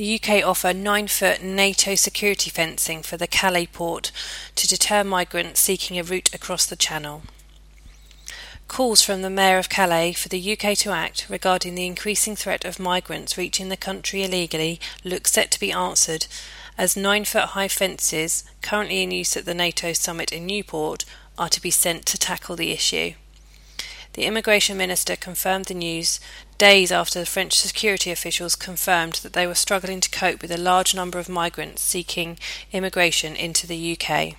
The UK offer nine foot NATO security fencing for the Calais port to deter migrants seeking a route across the Channel. Calls from the Mayor of Calais for the UK to act regarding the increasing threat of migrants reaching the country illegally look set to be answered as nine foot high fences, currently in use at the NATO summit in Newport, are to be sent to tackle the issue. The immigration minister confirmed the news days after the French security officials confirmed that they were struggling to cope with a large number of migrants seeking immigration into the UK.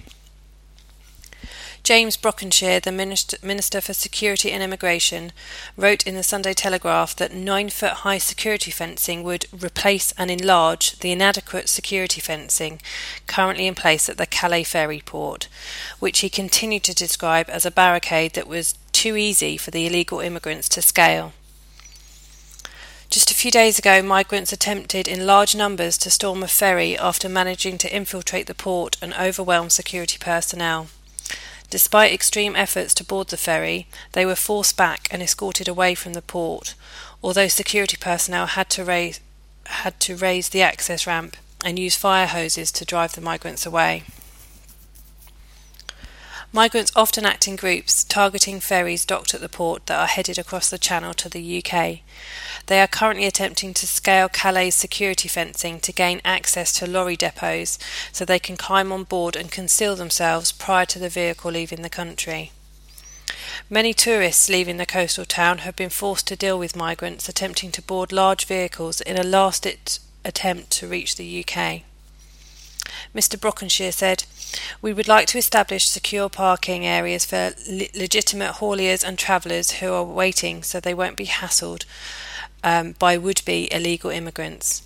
James Brokenshire, the Minister for Security and Immigration, wrote in the Sunday Telegraph that nine foot high security fencing would replace and enlarge the inadequate security fencing currently in place at the Calais ferry port, which he continued to describe as a barricade that was too easy for the illegal immigrants to scale. Just a few days ago, migrants attempted in large numbers to storm a ferry after managing to infiltrate the port and overwhelm security personnel. Despite extreme efforts to board the ferry, they were forced back and escorted away from the port, although security personnel had to raise, had to raise the access ramp and use fire hoses to drive the migrants away. Migrants often act in groups, targeting ferries docked at the port that are headed across the Channel to the UK. They are currently attempting to scale Calais security fencing to gain access to lorry depots so they can climb on board and conceal themselves prior to the vehicle leaving the country. Many tourists leaving the coastal town have been forced to deal with migrants attempting to board large vehicles in a last ditch attempt to reach the UK. Mr. Brokenshire said, We would like to establish secure parking areas for le- legitimate hauliers and travellers who are waiting so they won't be hassled um, by would be illegal immigrants.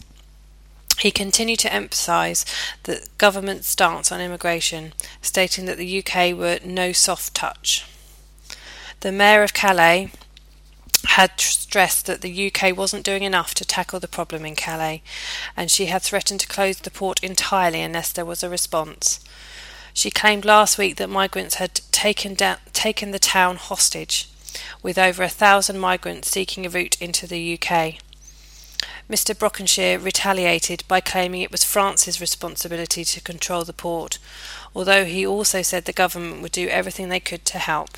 He continued to emphasise the government's stance on immigration, stating that the UK were no soft touch. The Mayor of Calais, had stressed that the UK wasn't doing enough to tackle the problem in Calais, and she had threatened to close the port entirely unless there was a response. She claimed last week that migrants had taken, da- taken the town hostage, with over a thousand migrants seeking a route into the UK. Mr. Brokenshire retaliated by claiming it was France's responsibility to control the port, although he also said the government would do everything they could to help.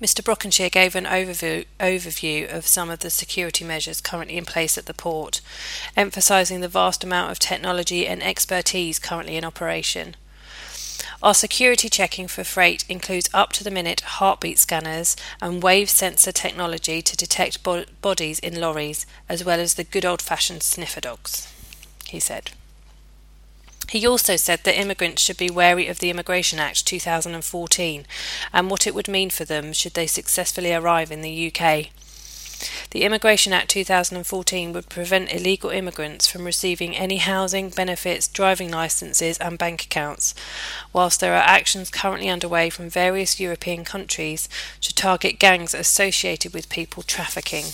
Mr. Brokenshire gave an overview, overview of some of the security measures currently in place at the port, emphasising the vast amount of technology and expertise currently in operation. Our security checking for freight includes up to the minute heartbeat scanners and wave sensor technology to detect bo- bodies in lorries, as well as the good old fashioned sniffer dogs, he said. He also said that immigrants should be wary of the Immigration Act 2014 and what it would mean for them should they successfully arrive in the UK. The Immigration Act 2014 would prevent illegal immigrants from receiving any housing, benefits, driving licenses, and bank accounts, whilst there are actions currently underway from various European countries to target gangs associated with people trafficking.